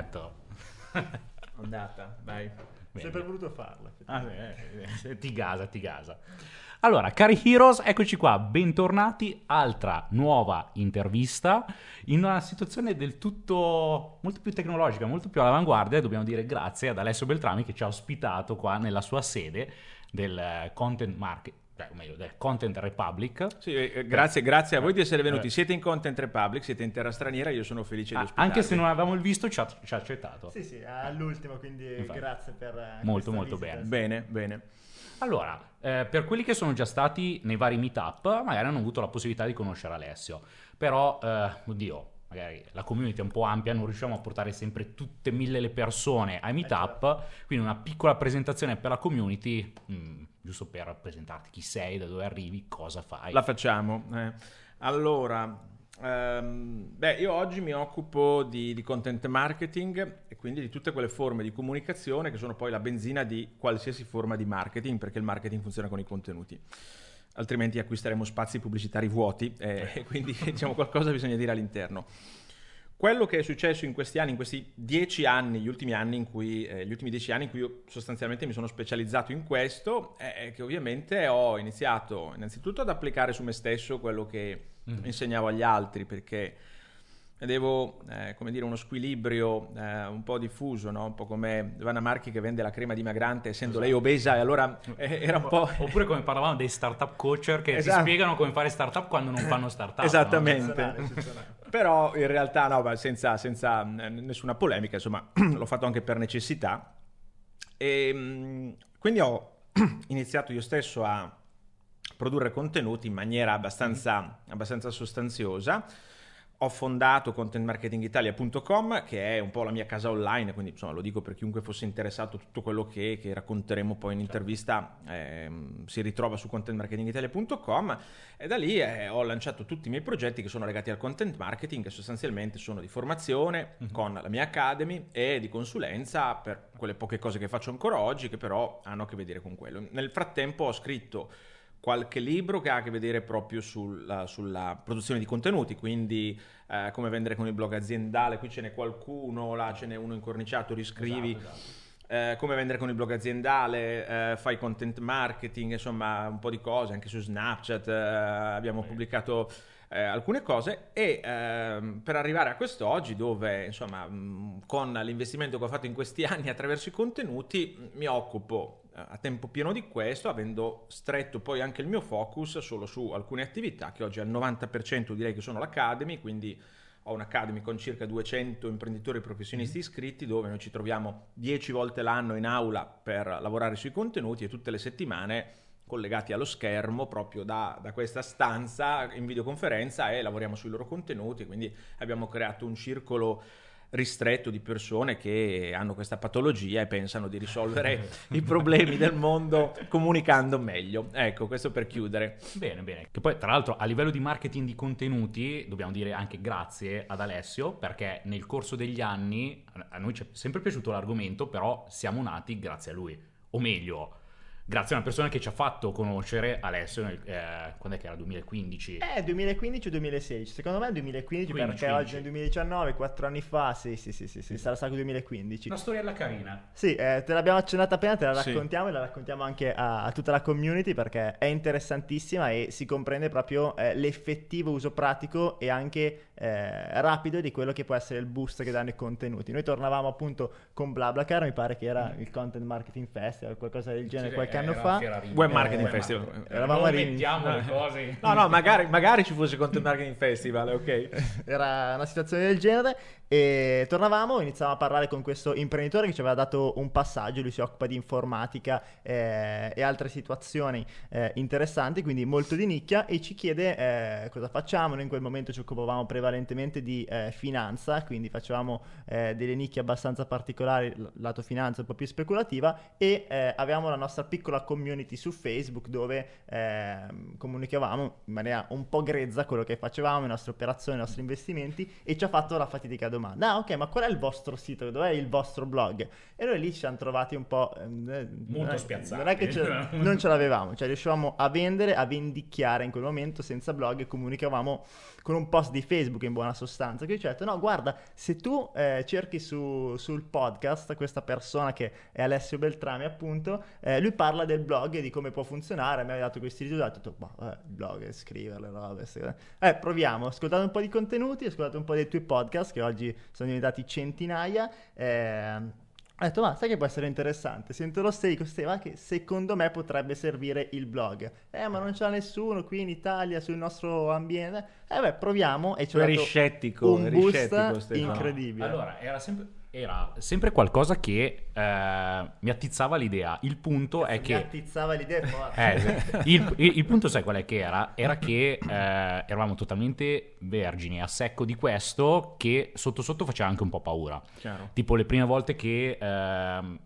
Perfetto. Andata, vai. Bene. Sempre voluto farlo. Ah, eh, eh, ti gasa, ti gasa. Allora, cari Heroes, eccoci qua, bentornati, altra nuova intervista in una situazione del tutto molto più tecnologica, molto più all'avanguardia, dobbiamo dire grazie ad Alessio Beltrami che ci ha ospitato qua nella sua sede del content market, cioè, o meglio, del Content Republic. Sì, eh, grazie, grazie, a voi di essere venuti. Siete in Content Republic, siete in terra straniera, io sono felice di ospitarvi. Anche se non avevamo il visto, ci ha, ci ha accettato. Sì, sì, all'ultimo, quindi Infatti. grazie per... Eh, molto, molto visita. bene. Bene, bene. Allora, eh, per quelli che sono già stati nei vari meetup, magari hanno avuto la possibilità di conoscere Alessio. Però, eh, oddio, magari la community è un po' ampia, non riusciamo a portare sempre tutte mille le persone ai meetup, certo. quindi una piccola presentazione per la community, mh, mm, giusto per presentarti chi sei, da dove arrivi, cosa fai. La facciamo. Eh. Allora, Um, beh, io oggi mi occupo di, di, content marketing e quindi di tutte quelle forme di comunicazione che sono poi la benzina di qualsiasi forma di marketing, perché il marketing funziona con i contenuti. Altrimenti acquisteremo spazi pubblicitari vuoti eh, e quindi diciamo qualcosa bisogna dire all'interno. Quello che è successo in questi anni, in questi dieci anni, gli ultimi anni in cui, eh, gli ultimi dieci anni in cui io sostanzialmente mi sono specializzato in questo, è che ovviamente ho iniziato innanzitutto ad applicare su me stesso quello che mm. insegnavo agli altri, perché vedevo eh, come dire, uno squilibrio eh, un po' diffuso, no? un po' come Vanna Marchi che vende la crema dimagrante essendo esatto. lei obesa e allora eh, era un po'... Oppure come parlavamo dei startup coacher che esatto. ti spiegano come fare startup quando non fanno startup. Esattamente. No? Però in realtà no, senza, senza nessuna polemica, insomma l'ho fatto anche per necessità. E, ehm, quindi ho iniziato io stesso a produrre contenuti in maniera abbastanza, abbastanza sostanziosa ho fondato contentmarketingitalia.com che è un po' la mia casa online, quindi insomma, lo dico per chiunque fosse interessato, tutto quello che, che racconteremo poi in certo. intervista eh, si ritrova su contentmarketingitalia.com e da lì eh, ho lanciato tutti i miei progetti che sono legati al content marketing, che sostanzialmente sono di formazione mm-hmm. con la mia academy e di consulenza per quelle poche cose che faccio ancora oggi che però hanno a che vedere con quello. Nel frattempo ho scritto qualche libro che ha a che vedere proprio sulla, sulla produzione di contenuti, quindi eh, come vendere con il blog aziendale, qui ce n'è qualcuno, là ce n'è uno incorniciato, riscrivi. Esatto, esatto. Eh, come vendere con il blog aziendale, eh, fai content marketing, insomma un po' di cose, anche su Snapchat eh, abbiamo pubblicato eh, alcune cose e ehm, per arrivare a quest'oggi dove insomma mh, con l'investimento che ho fatto in questi anni attraverso i contenuti mi occupo a tempo pieno di questo, avendo stretto poi anche il mio focus solo su alcune attività che oggi al 90% direi che sono l'Academy, quindi ho un'Academy con circa 200 imprenditori e professionisti mm. iscritti dove noi ci troviamo 10 volte l'anno in aula per lavorare sui contenuti e tutte le settimane collegati allo schermo proprio da, da questa stanza in videoconferenza e lavoriamo sui loro contenuti, quindi abbiamo creato un circolo ristretto di persone che hanno questa patologia e pensano di risolvere i problemi del mondo comunicando meglio. Ecco, questo per chiudere. Bene, bene. Che poi, tra l'altro, a livello di marketing di contenuti, dobbiamo dire anche grazie ad Alessio, perché nel corso degli anni a noi ci è sempre piaciuto l'argomento, però siamo nati grazie a lui. O meglio, grazie a una persona che ci ha fatto conoscere Alessio nel, eh, quando è che era 2015 eh 2015 o 2016 secondo me è 2015 15, perché 15. oggi è 2019 quattro anni fa sì sì sì sì, sì, sì. sarà stato 2015 una storiella carina sì eh, te l'abbiamo accennata appena te la raccontiamo sì. e la raccontiamo anche a, a, tutta la community perché è interessantissima e si comprende proprio eh, l'effettivo uso pratico e anche eh, rapido di quello che può essere il boost che danno i contenuti. Noi tornavamo appunto con BlaBlaCar, mi pare che era il Content Marketing Festival, qualcosa del genere, qualche anno fa. Web Marketing eh, Festival. Eravamo a Rimini. le cose. No, no, magari, magari ci fosse Content Marketing Festival, ok? Era una situazione del genere e tornavamo, iniziavamo a parlare con questo imprenditore che ci aveva dato un passaggio, lui si occupa di informatica eh, e altre situazioni eh, interessanti, quindi molto di nicchia e ci chiede eh, cosa facciamo. Noi in quel momento ci occupavamo prevalentemente di eh, finanza, quindi facevamo eh, delle nicchie abbastanza particolari, lato finanza un po' più speculativa e eh, avevamo la nostra piccola community su Facebook dove ehm, comunicavamo in maniera un po' grezza quello che facevamo, le nostre operazioni, i nostri investimenti e ci ha fatto la fatidica domanda domanda. Ah, ok, ma qual è il vostro sito? Dov'è il vostro blog? E noi lì ci siamo trovati un po'. Ehm, eh, Molto spiazzati. Non è che ce, non ce l'avevamo, cioè riuscivamo a vendere, a vendicchiare in quel momento senza blog e comunicavamo con un post di Facebook in buona sostanza. Ci ho detto, no, guarda, se tu eh, cerchi su, sul podcast questa persona che è Alessio Beltrami, appunto, eh, lui parla del blog e di come può funzionare. Mi ha dato questi risultati. Ho detto, boh, eh, blog, scriverle, robe. Eh, proviamo. Ascoltato un po' di contenuti, ho ascoltato un po' dei tuoi podcast che oggi sono diventati centinaia. Eh, ho detto, ma sai che può essere interessante? Sento lo steak, steva che secondo me potrebbe servire il blog. Eh, ma non c'è nessuno qui in Italia sul nostro ambiente. Eh beh, proviamo e ci ho scettico, un eri boost scettico, incredibile. Allora, era sempre, era sempre qualcosa che eh, mi attizzava l'idea. Il punto è Mi che... attizzava l'idea forte. Eh, il- il punto sai qual è che era? Era che eh, eravamo totalmente vergini a secco di questo che sotto sotto faceva anche un po' paura. Chiaro. Tipo le prime volte che ehm,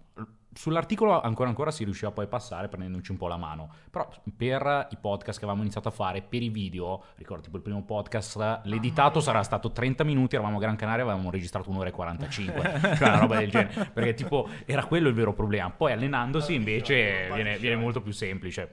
sull'articolo ancora ancora si riusciva poi a passare prendendoci un po' la mano. Però per i podcast che avevamo iniziato a fare, per i video, ricordo tipo il primo podcast, l'editato sarà stato 30 minuti, eravamo a Gran Canaria, avevamo registrato un'ora e 45, cioè una roba del genere. Perché tipo era quello il vero problema. Poi allenandosi invece viene, viene molto più semplice.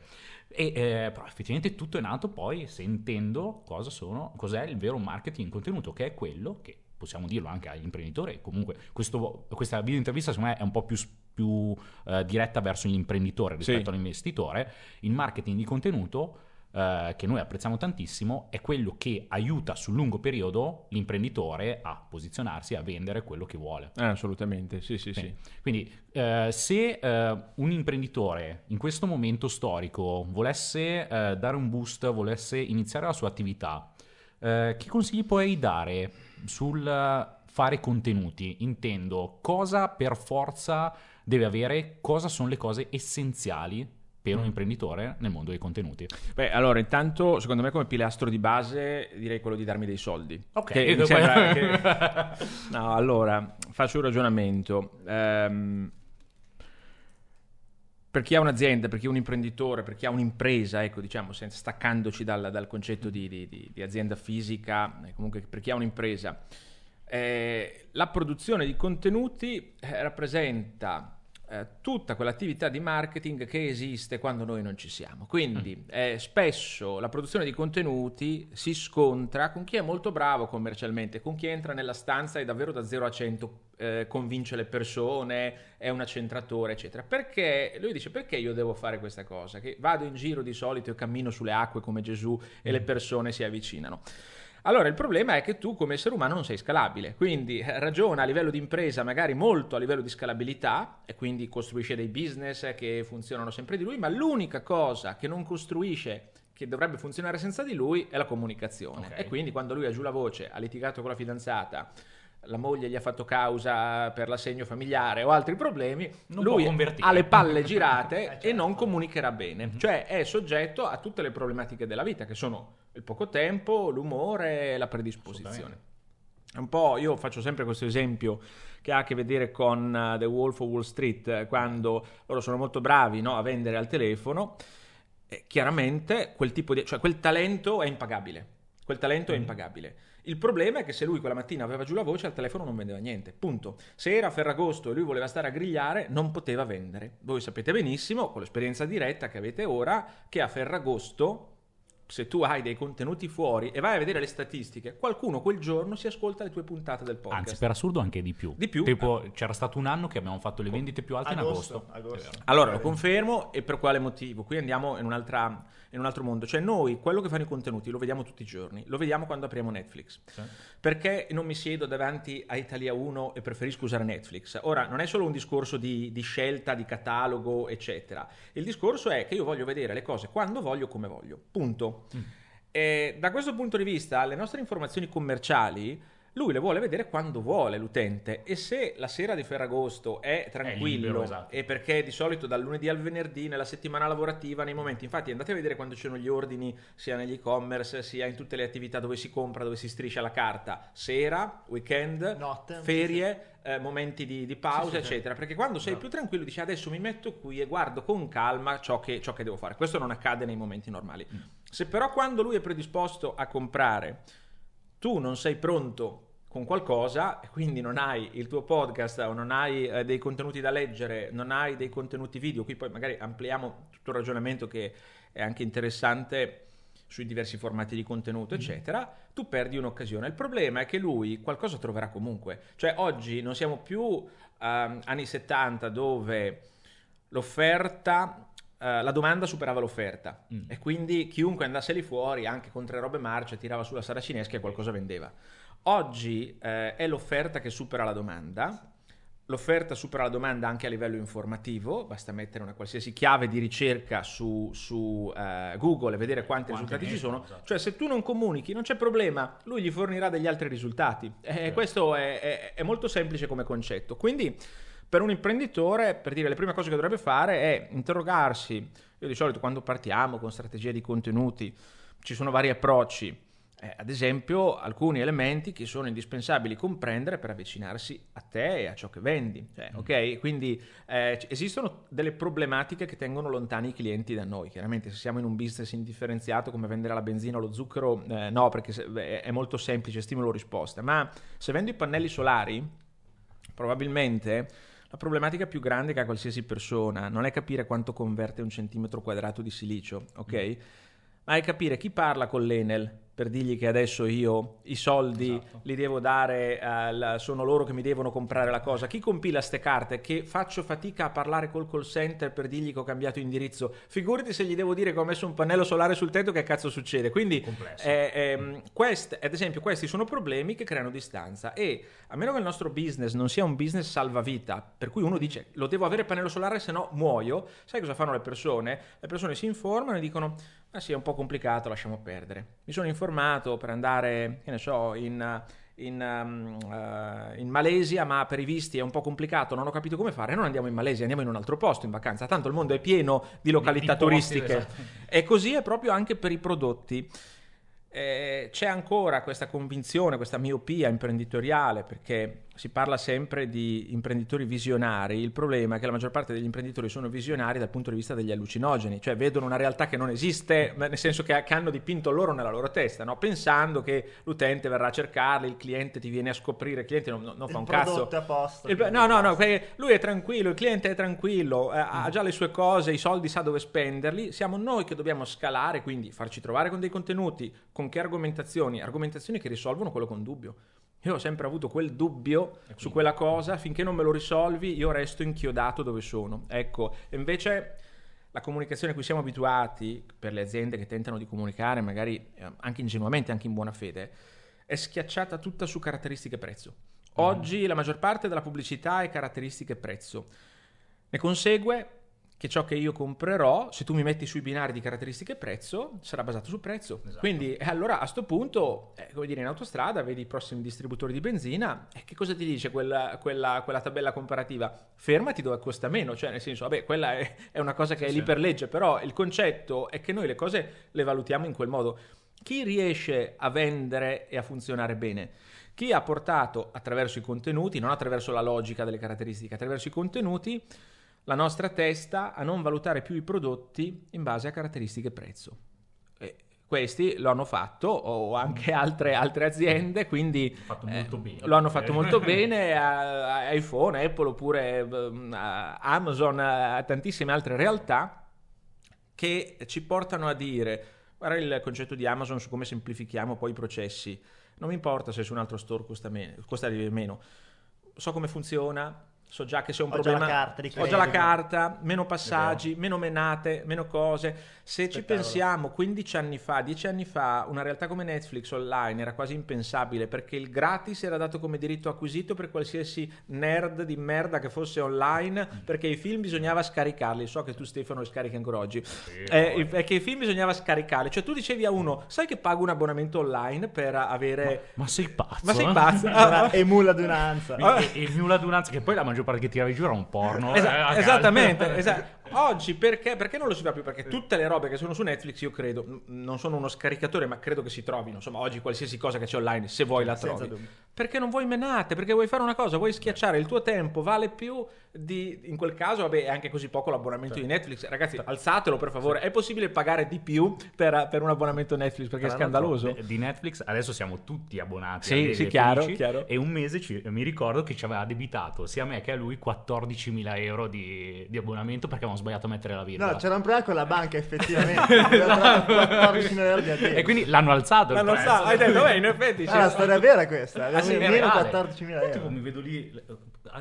E, eh, però effettivamente tutto è nato poi sentendo cosa sono, cos'è il vero marketing in contenuto, che è quello che possiamo dirlo anche agli imprenditori. Comunque, questo- questa video intervista, secondo me, è un po' più, più, eh, diretta verso l'imprenditore rispetto Sì. all'investitore. Il marketing di contenuto. eh, che noi apprezziamo tantissimo è quello che aiuta sul lungo periodo l'imprenditore a posizionarsi a vendere quello che vuole. Eh, assolutamente, sì, sì, sì. Quindi, eh, se eh, un imprenditore in questo momento storico volesse eh, dare un boost, volesse iniziare la sua attività, eh, che consigli puoi dare sul fare contenuti? Intendo cosa per forza deve avere, cosa sono le cose essenziali per un Mm. imprenditore nel mondo dei contenuti. Beh, allora, intanto, secondo me come pilastro di base direi quello di darmi dei soldi. Ok. Che che- No, allora, faccio un ragionamento. Ehm, per chi ha un'azienda, per chi è un imprenditore, per chi ha un'impresa, ecco, diciamo, senza- staccandoci dal, dal concetto di, di- di- azienda fisica, eh, comunque per chi ha un'impresa, eh, la produzione di contenuti eh, rappresenta eh, tutta quell'attività di marketing che esiste quando noi non ci siamo. Quindi eh, spesso la produzione di contenuti si scontra con chi è molto bravo commercialmente, con chi entra nella stanza e davvero da 0 a 100 eh, convince le persone, è un accentratore, eccetera. Perché lui dice perché io devo fare questa cosa? Che vado in giro di solito e cammino sulle acque come Gesù e le persone si avvicinano. Allora il problema è che tu come essere umano non sei scalabile, quindi eh, ragiona a livello di impresa, magari molto a livello di scalabilità e quindi costruisce dei business che funzionano sempre di lui, ma l'unica cosa che non costruisce che dovrebbe funzionare senza di lui è la comunicazione. Ok. E quindi quando lui ha giù la voce, ha litigato con la fidanzata, la moglie gli ha fatto causa per l'assegno familiare o altri problemi, Non lui ha le palle girate Eh, certo. e non comunicherà bene. Cioè è soggetto a tutte le problematiche della vita, che sono il poco tempo, l'umore e la predisposizione. Un po', io faccio sempre questo esempio che ha a che vedere con eh, The Wolf of Wall Street, eh, quando loro sono molto bravi no, a vendere al telefono, eh, chiaramente quel tipo di, cioè quel talento è impagabile. Quel talento è impagabile. Il problema è che se lui quella mattina aveva giù la voce al telefono non vendeva niente, punto. Se era a Ferragosto e lui voleva stare a grigliare non poteva vendere. Voi sapete benissimo, con l'esperienza diretta che avete ora, che a Ferragosto se tu hai dei contenuti fuori e vai a vedere le statistiche, qualcuno quel giorno si ascolta le tue puntate del podcast. Anzi, per assurdo anche di più. Di più. Tipo, c'era stato un anno che abbiamo fatto le vendite più alte in Agosto, agosto. agosto. Vero. Allora, lo confermo e per quale motivo? Qui andiamo in, un'altra- in un altro mondo. Cioè noi, quello che fanno i contenuti, lo vediamo tutti i giorni. Lo vediamo quando apriamo Netflix. Sì. Perché non mi siedo davanti a Italia 1 e preferisco usare Netflix? Ora, non è solo un discorso di, di scelta, di catalogo, eccetera. Il discorso è che io voglio vedere le cose quando voglio, come voglio. Punto. Mm. E da questo punto di vista, le nostre informazioni commerciali, lui le vuole vedere quando vuole l'utente. E se la sera di Ferragosto è tranquillo, libero, esatto. e perché di solito dal lunedì al venerdì, nella settimana lavorativa, nei momenti, infatti andate a vedere quando ci sono gli ordini, sia negli e-commerce, sia in tutte le attività dove si compra, dove si striscia la carta, sera, weekend, Notte. ferie, eh, momenti di, di pausa, Sì, sì, sì. eccetera. Perché quando sei più tranquillo dici adesso mi metto qui e guardo con calma ciò che, ciò che devo fare. Questo non accade nei momenti normali. Se però quando lui è predisposto a comprare, tu non sei pronto con qualcosa e quindi non hai il tuo podcast o non hai eh, dei contenuti da leggere, non hai dei contenuti video, qui poi magari ampliamo tutto il ragionamento che è anche interessante sui diversi formati di contenuto, eccetera, tu perdi un'occasione. Il problema è che lui qualcosa troverà comunque. Cioè oggi non siamo più ehm, anni 70 dove l'offerta Uh, la domanda superava l'offerta mm. e quindi chiunque andasse lì fuori, anche con tre robe marce, tirava sulla saracinesca e qualcosa vendeva. Oggi uh, è l'offerta che supera la domanda L'offerta supera la domanda anche a livello informativo, basta mettere una qualsiasi chiave di ricerca su, su uh, Google e vedere quanti Quante risultati ci sono. Esatto. Cioè se tu non comunichi non c'è problema, lui gli fornirà degli altri risultati. Eh, certo. Questo è, è, è molto semplice come concetto. Quindi per un imprenditore, per dire le prime cose che dovrebbe fare è interrogarsi. Io di solito quando partiamo con strategie di contenuti ci sono vari approcci eh, ad esempio alcuni elementi che sono indispensabili comprendere per avvicinarsi a te e a ciò che vendi. Cioè, mm. ok, quindi eh, esistono delle problematiche che tengono lontani i clienti da noi. Chiaramente se siamo in un business indifferenziato come vendere la benzina o lo zucchero, eh, no, perché è molto semplice stimolo-risposta, ma se vendo i pannelli solari, probabilmente la problematica più grande che ha qualsiasi persona non è capire quanto converte un centimetro quadrato di silicio, ok? Mm. Ma è capire chi parla con l'Enel, per dirgli che adesso io i soldi esatto. li devo dare, uh, sono loro che mi devono comprare la cosa. Chi compila ste carte che faccio fatica a parlare col call center per dirgli che ho cambiato indirizzo? Figurati se gli devo dire che ho messo un pannello solare sul tetto, che cazzo succede? Quindi, eh, eh, quest, ad esempio, questi sono problemi che creano distanza e a meno che il nostro business non sia un business salvavita, per cui uno dice lo devo avere pannello solare se no muoio, sai cosa fanno le persone? Le persone si informano e dicono ah sì è un po' complicato, lasciamo perdere. Mi sono informato per andare, che ne so, in, in, uh, in, Malesia, ma per i visti è un po' complicato, non ho capito come fare, non andiamo in Malesia, andiamo in un altro posto in vacanza, tanto il mondo è pieno di località di, di turistiche. Posti, esatto. E così è proprio anche per i prodotti. Eh, c'è ancora questa convinzione, questa miopia imprenditoriale, perché si parla sempre di imprenditori visionari, il problema è che la maggior parte degli imprenditori sono visionari dal punto di vista degli allucinogeni, cioè vedono una realtà che non esiste, nel senso che, che hanno dipinto loro nella loro testa, no? pensando che l'utente verrà a cercarli, il cliente ti viene a scoprire, il cliente non, non fa un cazzo. Posto, il, no, no, no, lui è tranquillo, il cliente è tranquillo, eh, ha già le sue cose, i soldi sa dove spenderli, siamo noi che dobbiamo scalare, quindi farci trovare con dei contenuti, con che argomentazioni? Argomentazioni che risolvono quello con dubbio. Io ho sempre avuto quel dubbio su quella cosa, finché non me lo risolvi io resto inchiodato dove sono. Ecco, invece la comunicazione a cui siamo abituati per le aziende che tentano di comunicare, magari eh, anche ingenuamente, anche in buona fede, è schiacciata tutta su caratteristiche prezzo. Oggi mm. la maggior parte della pubblicità è caratteristiche prezzo. Ne consegue che ciò che io comprerò, se tu mi metti sui binari di caratteristiche e prezzo, sarà basato sul prezzo. Esatto. Quindi eh, allora a questo punto, eh, come dire, in autostrada vedi i prossimi distributori di benzina e eh, che cosa ti dice quella, quella, quella, tabella comparativa? Fermati dove costa meno, cioè nel senso, vabbè, quella è, è una cosa che sì, è lì per legge, però il concetto è che noi le cose le valutiamo in quel modo. Chi riesce a vendere e a funzionare bene? Chi ha portato attraverso i contenuti, non attraverso la logica delle caratteristiche, attraverso i contenuti, la nostra testa a non valutare più i prodotti in base a caratteristiche e prezzo. E questi lo hanno fatto, o anche altre, altre aziende, quindi fatto eh, lo hanno fatto molto bene, a, a iPhone, Apple oppure a Amazon, a tantissime altre realtà che ci portano a dire, guarda il concetto di Amazon su come semplifichiamo poi i processi, non mi importa se su un altro store costa, meno, costa di meno, so come funziona, so già che c'è un ho problema. Già carta ho già la carta, meno passaggi, meno menate, meno cose. Se ci pensiamo 15 anni fa, 10 anni fa, una realtà come Netflix online era quasi impensabile perché il gratis era dato come diritto acquisito per qualsiasi nerd di merda che fosse online, mm. perché i film bisognava scaricarli. So che tu Stefano li scarichi ancora oggi. Sì, eh, perché i film bisognava scaricarli. Cioè tu dicevi a uno, sai che pago un abbonamento online per avere... Ma, ma sei pazzo? Ma sei eh? pazzo? Emula d'unanza. E, emula d'unanza, che poi la maggior parte che tiravi giù era un porno. Esa- eh, esattamente, esatto. Oggi perché? Perché non lo si fa più? Perché tutte le robe che sono su Netflix, io credo, non sono uno scaricatore, ma credo che si trovino. Insomma, oggi qualsiasi cosa che c'è online, se vuoi la trovi. Perché non vuoi menate? Perché vuoi fare una cosa, vuoi schiacciare il tuo tempo, vale più di, in quel caso, vabbè, è anche così poco l'abbonamento certo. di Netflix. Ragazzi, certo. alzatelo per favore. È possibile pagare di più per, per un abbonamento Netflix? Perché Tra è scandaloso. Di Netflix adesso siamo tutti abbonati. Sì, sì, chiaro, chiaro, E un mese ci, mi ricordo che ci aveva debitato sia a me che a lui 14.000 euro di, di abbonamento perché avevamo sbagliato a mettere la virgola. No, c'era un problema con la banca, effettivamente. Aveva dato 14 miliardi a te. E quindi l'hanno alzato L'hanno alzato, hai detto, beh, in effetti Ah, la storia vera questa. Ah, sì, meno reale. 14 mila Tipo, euro. mi vedo lì.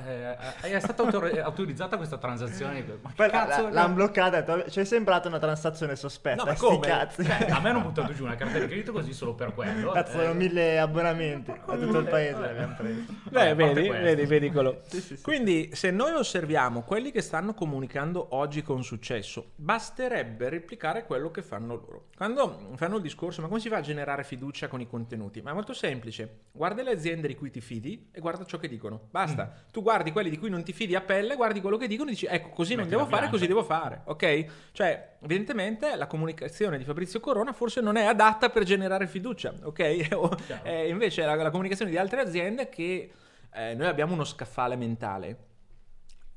eh, eh, è stata autor- autorizzata questa transazione. Ma che Poi cazzo? la- l'hanno bloccata ci è sembrata una transazione sospetta. No, come? cazzi. Cioè, a me hanno buttato giù una carta di credito così solo per quello. Cazzo, Eh, sono mille abbonamenti a tutto il paese l'abbiamo preso. Beh, vedi, vedi, vedi quello. Sì, sì, sì. Quindi, se noi osserviamo quelli che stanno comunicando oggi con successo, basterebbe replicare quello che fanno loro. Quando fanno il discorso, ma come si fa a generare fiducia con i contenuti? Ma è molto semplice. Guarda le aziende di cui ti fidi e guarda ciò che dicono. Basta. Mm. Tu guardi quelli di cui non ti fidi a pelle, guardi quello che dicono e dici, ecco, così non Metti devo la fare, così devo fare. Ok? Cioè, evidentemente la comunicazione di Fabrizio Corona forse non è adatta per generare fiducia. Ok? O- eh, invece la, la comunicazione di altre aziende che eh, noi abbiamo uno scaffale mentale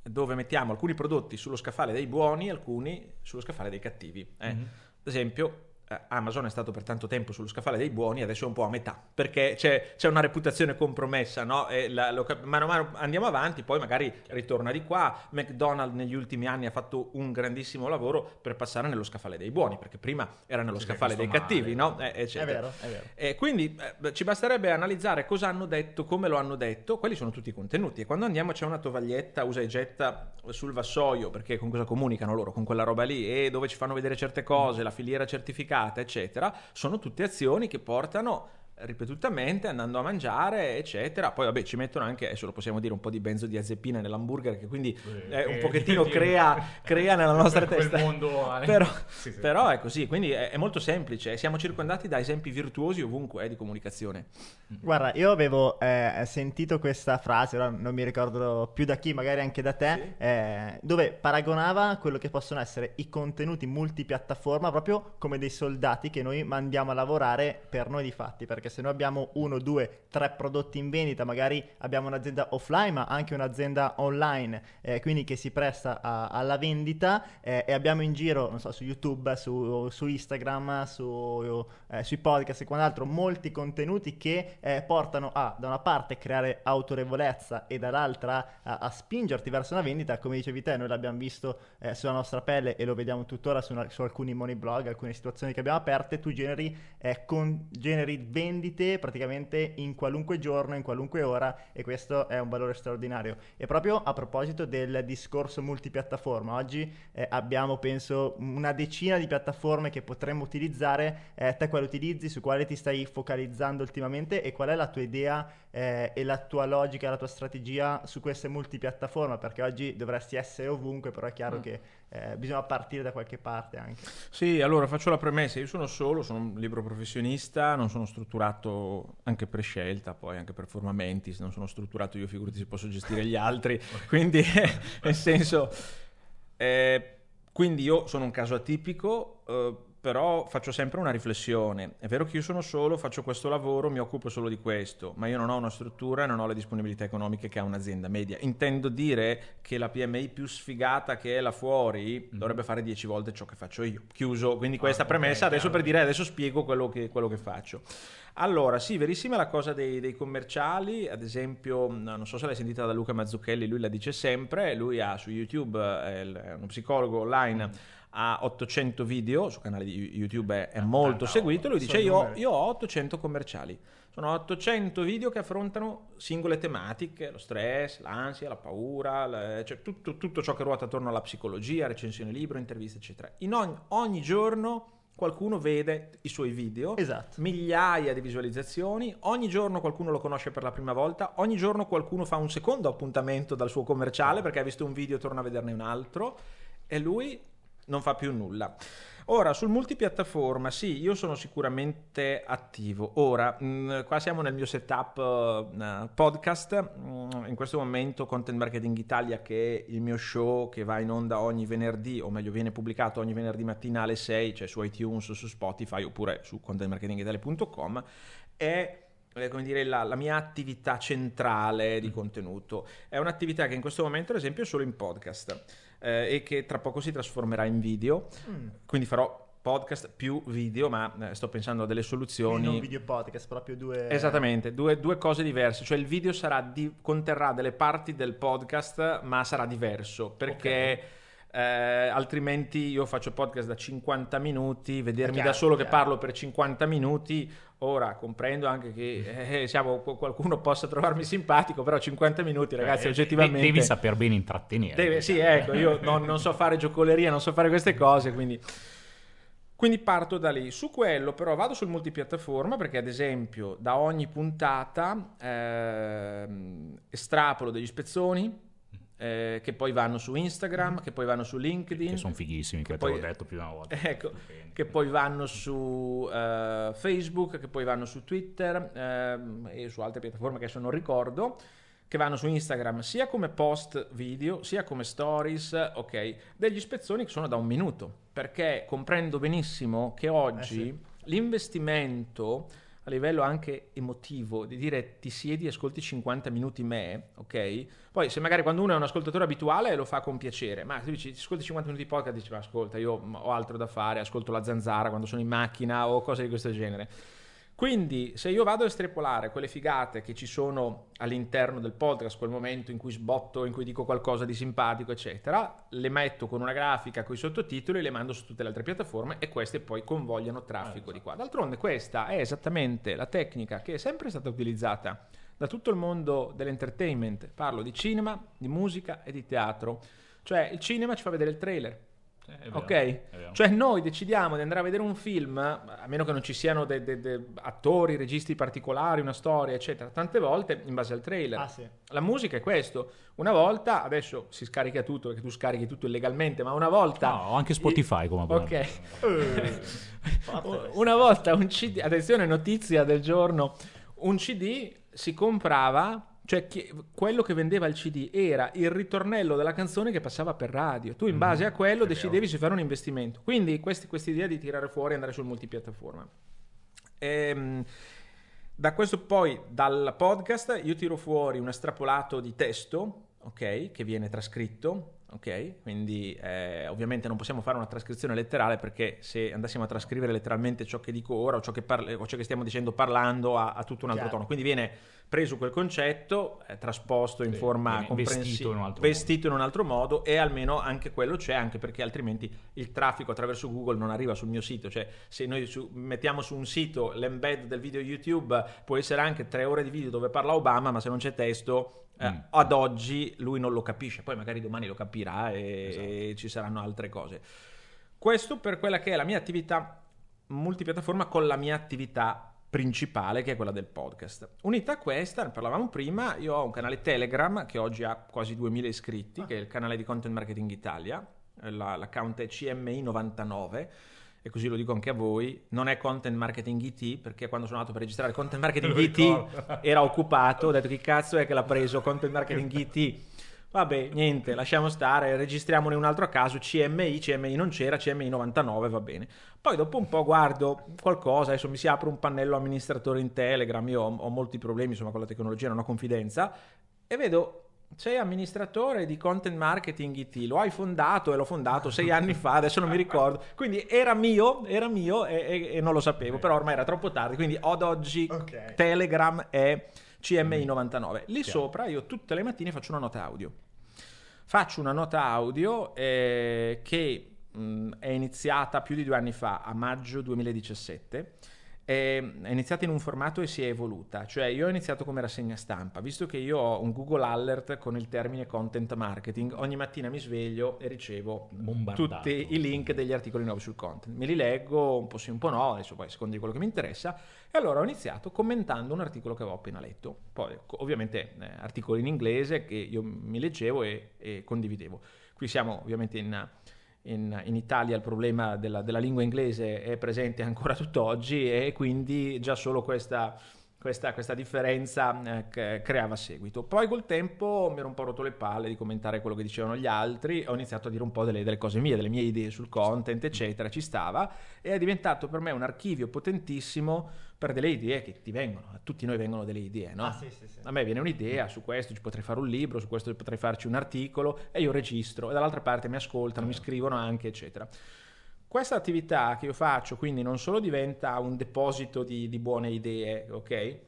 dove mettiamo alcuni prodotti sullo scaffale dei buoni alcuni sullo scaffale dei cattivi. eh. Mhm. Ad esempio, Amazon è stato per tanto tempo sullo scaffale dei buoni, adesso è un po' a metà, perché c'è, c'è una reputazione compromessa, no? La- lo mano a mano andiamo avanti, poi magari ritorna di qua. McDonald's negli ultimi anni ha fatto un grandissimo lavoro per passare nello scaffale dei buoni, perché prima era nello Sì, scaffale dei costa cattivi, male. no? Eh, È vero, è vero. E quindi eh, ci basterebbe analizzare cosa hanno detto, come lo hanno detto, quelli sono tutti i contenuti. E quando andiamo c'è una tovaglietta usa e getta sul vassoio, perché con cosa comunicano loro? Con quella roba lì, e dove ci fanno vedere certe cose, la filiera certificata, eccetera, sono tutte azioni che portano ripetutamente andando a mangiare eccetera poi vabbè ci mettono anche adesso lo possiamo dire un po' di benzodiazepina nell'hamburger che quindi eh, un Eh, pochettino sì. crea, crea nella nostra Per testa mondo, eh. però, Sì, sì. però è così quindi è, è molto semplice siamo circondati da esempi virtuosi ovunque eh, di comunicazione Guarda, io avevo eh, sentito questa frase, ora non mi ricordo più da chi, magari anche da te, eh, dove paragonava quello che possono essere i contenuti multipiattaforma proprio come dei soldati che noi mandiamo a lavorare per noi di fatti, perché se noi abbiamo uno, due, tre prodotti in vendita, magari abbiamo un'azienda offline ma anche un'azienda online, eh, quindi che si presta a- alla vendita eh, e abbiamo in giro, non so, su YouTube, su, su Instagram, su, eh, sui podcast e quant'altro, molti contenuti che eh, portano a, da una parte, creare autorevolezza e dall'altra a, a spingerti verso una vendita, come dicevi te, noi l'abbiamo visto eh, sulla nostra pelle e lo vediamo tuttora su, una- su alcuni money blog, alcune situazioni che abbiamo aperte, tu generi, eh, con- generi vendite praticamente in qualunque giorno, in qualunque ora e questo è un valore straordinario. E proprio a proposito del discorso multipiattaforma, oggi eh, abbiamo penso una decina di piattaforme che potremmo utilizzare, eh, te quale utilizzi, su quale ti stai focalizzando ultimamente e qual è la tua idea eh, e la tua logica, la tua strategia su queste multipiattaforme, perché oggi dovresti essere ovunque, però è chiaro Mm. che eh, bisogna partire da qualche parte anche. Sì, allora faccio la premessa, io sono solo, sono un libero professionista, non sono strutturato anche per scelta, poi anche per formamenti, se non sono strutturato io figurati se posso gestire gli altri, quindi nel senso, eh, quindi io sono un caso atipico, eh, però faccio sempre una riflessione, è vero che io sono solo, faccio questo lavoro, mi occupo solo di questo, ma io non ho una struttura e non ho le disponibilità economiche che ha un'azienda media. Intendo dire che la PMI più sfigata che è là fuori dovrebbe fare 10 volte ciò che faccio io. Chiuso, quindi questa ok, premessa adesso chiaro. per dire adesso spiego quello che, quello che faccio. Allora, sì, verissima la cosa dei, dei commerciali, ad esempio, mh, non so se l'hai sentita da Luca Mazzucchelli, lui la dice sempre, lui ha su YouTube, eh, è uno psicologo online, ha 800 video, sul canale di YouTube è, è molto tanta seguito, lui dice io, numeri." io ho 800 commerciali. Sono 800 video che affrontano singole tematiche, lo stress, l'ansia, la paura, la- cioè tutto, tutto ciò che ruota attorno alla psicologia, recensione libro, interviste, eccetera. In ogni, ogni giorno qualcuno vede i suoi video, Esatto. migliaia di visualizzazioni, ogni giorno qualcuno lo conosce per la prima volta, ogni giorno qualcuno fa un secondo appuntamento dal suo commerciale perché ha visto un video e torna a vederne un altro e lui non fa più nulla. Ora, sul multipiattaforma, sì, io sono sicuramente attivo. Ora, mh, qua siamo nel mio setup eh, podcast, mh, in questo momento Content Marketing Italia, che è il mio show che va in onda ogni venerdì, o meglio viene pubblicato ogni venerdì mattina alle 6, cioè su iTunes, su Spotify, oppure su contentmarketingitalia.com, è eh, come dire, la, la mia attività centrale di contenuto. È un'attività che in questo momento, ad esempio, è solo in podcast eh, e che tra poco si trasformerà in video. Mm. Quindi farò podcast più video, ma eh, sto pensando a delle Quindi soluzioni. non video podcast, proprio due... Esattamente, due, due cose diverse, cioè il video di- conterrà delle parti del podcast, ma sarà diverso perché eh, altrimenti io faccio podcast da 50 minuti, vedermi chiaro, da solo che chiaro. parlo per 50 minuti, ora comprendo anche che eh, siamo- qualcuno possa trovarmi simpatico, però 50 minuti ragazzi Eh, oggettivamente... de- Devi saper bene intrattenere. Deve- sì, ecco, io non, non so fare giocoleria, non so fare queste cose, quindi... Quindi parto da lì. Su quello però vado sul multipiattaforma perché ad esempio da ogni puntata ehm, estrapolo degli spezzoni eh, che poi vanno su Instagram, che poi vanno su LinkedIn, Che sono fighissimi, che, te poi- l'ho detto più di una volta. Ecco, che poi vanno su eh, Facebook, che poi vanno su Twitter ehm, e su altre piattaforme che adesso non ricordo, che vanno su Instagram sia come post video, sia come stories, ok, degli spezzoni che sono da un minuto, perché comprendo benissimo che oggi Eh l'investimento a livello anche emotivo di dire ti siedi e ascolti 50 minuti me, ok? Poi se magari quando uno è un ascoltatore abituale lo fa con piacere, ma se dici ti ascolti 50 minuti di podcast dici ma ascolta io ho altro da fare, ascolto la zanzara quando sono in macchina o cose di questo genere. Quindi, se io vado a estrapolare quelle figate che ci sono all'interno del podcast, quel momento in cui sbotto, in cui dico qualcosa di simpatico, eccetera, le metto con una grafica con i sottotitoli, le mando su tutte le altre piattaforme e queste poi convogliano traffico di qua. D'altronde, questa è esattamente la tecnica che è sempre stata utilizzata da tutto il mondo dell'entertainment. Parlo di cinema, di musica e di teatro. Cioè, il cinema ci fa vedere il trailer. Eh, vero, Ok? Cioè noi decidiamo di andare a vedere un film, a meno che non ci siano dei dei- dei attori, registi particolari, una storia, eccetera, tante volte in base al trailer. Ah, sì. La musica è questo. Una volta, adesso si scarica tutto perché tu scarichi tutto illegalmente, ma una volta... No, ho anche Spotify come. Ok. Una volta un CD, attenzione, notizia del giorno, un CD si comprava, cioè chi- quello che vendeva il CD era il ritornello della canzone che passava per radio. Tu in base a quello decidevi se fare un investimento. Quindi questi- questa idea di tirare fuori e andare sul multipiattaforma. Ehm, da questo poi, dal podcast, io tiro fuori un estrapolato di testo, ok, che viene trascritto, ok, quindi eh, ovviamente non possiamo fare una trascrizione letterale perché se andassimo a trascrivere letteralmente ciò che dico ora o ciò che, parli- o ciò che stiamo dicendo parlando ha, ha tutto un altro Chiaro. tono, quindi viene preso quel concetto, eh, trasposto in Sì, forma vestito comprensibile, in un altro vestito in un altro modo e almeno anche quello c'è, anche perché altrimenti il traffico attraverso Google non arriva sul mio sito, cioè se noi su- mettiamo su un sito l'embed del video YouTube può essere anche tre ore di video dove parla Obama, ma se non c'è testo eh, Mm. ad oggi lui non lo capisce, poi magari domani lo capirà e, Esatto. e ci saranno altre cose. Questo per quella che è la mia attività multipiattaforma con la mia attività principale che è quella del podcast. Unita a questa, ne parlavamo prima, io ho un canale Telegram che oggi ha quasi 2000 iscritti, Ah. che è il canale di Content Marketing Italia, Eh, la- l'account è CMI99 e così lo dico anche a voi, non è Content Marketing IT perché quando sono andato per registrare Content Marketing IT era occupato, ho detto chi cazzo è che l'ha preso Content Marketing IT? Vabbè, niente, lasciamo stare, registriamone un altro a caso, CMI, CMI non c'era, CMI 99 va bene. Poi dopo un po' guardo qualcosa, adesso mi si apre un pannello amministratore in Telegram, io ho, ho molti problemi insomma con la tecnologia, non ho confidenza, e vedo sei amministratore di content marketing IT, lo hai fondato e l'ho fondato sei anni fa, adesso non mi ricordo, quindi era mio, era mio e, e- e non lo sapevo, però ormai era troppo tardi, quindi ad oggi Ok. Telegram è CMI99. Lì Chiaro. sopra io tutte le mattine faccio una nota audio. Faccio una nota audio eh, che mh, è iniziata più di due anni fa, a maggio 2017. È iniziata in un formato e si è evoluta, cioè io ho iniziato come rassegna stampa, visto che io ho un Google Alert con il termine content marketing, ogni mattina mi sveglio e ricevo tutti i link degli articoli nuovi sul content. Me li leggo, un po' sì, un po' no, adesso poi a seconda di quello che mi interessa. E allora ho iniziato commentando un articolo che avevo appena letto. Poi ovviamente eh, articoli in inglese che io mi leggevo e, e condividevo. Qui siamo ovviamente in, in- in Italia, il problema della, della lingua inglese è presente ancora tutt'oggi e quindi già solo questa... Questa, questa differenza eh, creava seguito. Poi col tempo mi ero un po' rotto le palle di commentare quello che dicevano gli altri, ho iniziato a dire un po' delle, delle cose mie, delle mie idee sul content, eccetera, ci stava, e è diventato per me un archivio potentissimo per delle idee che ti vengono, a tutti noi vengono delle idee, no? Ah, sì, sì, sì. A me viene un'idea, su questo ci potrei fare un libro, su questo potrei farci un articolo e io registro e dall'altra parte mi ascoltano, mi scrivono anche, eccetera. Questa attività che io faccio quindi non solo diventa un deposito di, di buone idee, ok?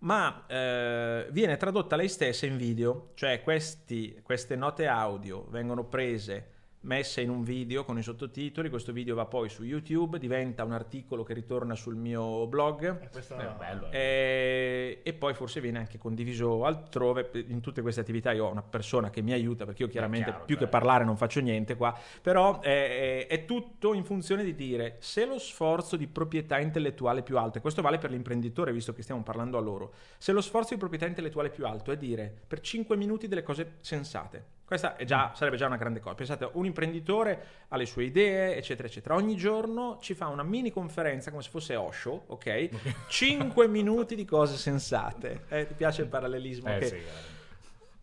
ma eh, viene tradotta lei stessa in video, cioè questi, queste note audio vengono prese messe in un video con i sottotitoli, questo video va poi su YouTube, diventa un articolo che ritorna sul mio blog E questo Beh, bello, eh. e, e poi forse viene anche condiviso altrove. In tutte queste attività io ho una persona che mi aiuta perché io chiaramente chiaro, più che certo. parlare non faccio niente qua, però è, è- è tutto in funzione di dire se lo sforzo di proprietà intellettuale è più alto, e questo vale per l'imprenditore visto che stiamo parlando a loro, se lo sforzo di proprietà intellettuale è più alto è dire per 5 minuti delle cose sensate. Questa è già- sarebbe già una grande cosa. Pensate, un imprenditore ha le sue idee, eccetera, eccetera. Ogni giorno ci fa una mini conferenza come se fosse Osho, ok? 5 minuti di cose sensate. Eh, ti piace il parallelismo? Eh Ok. sì.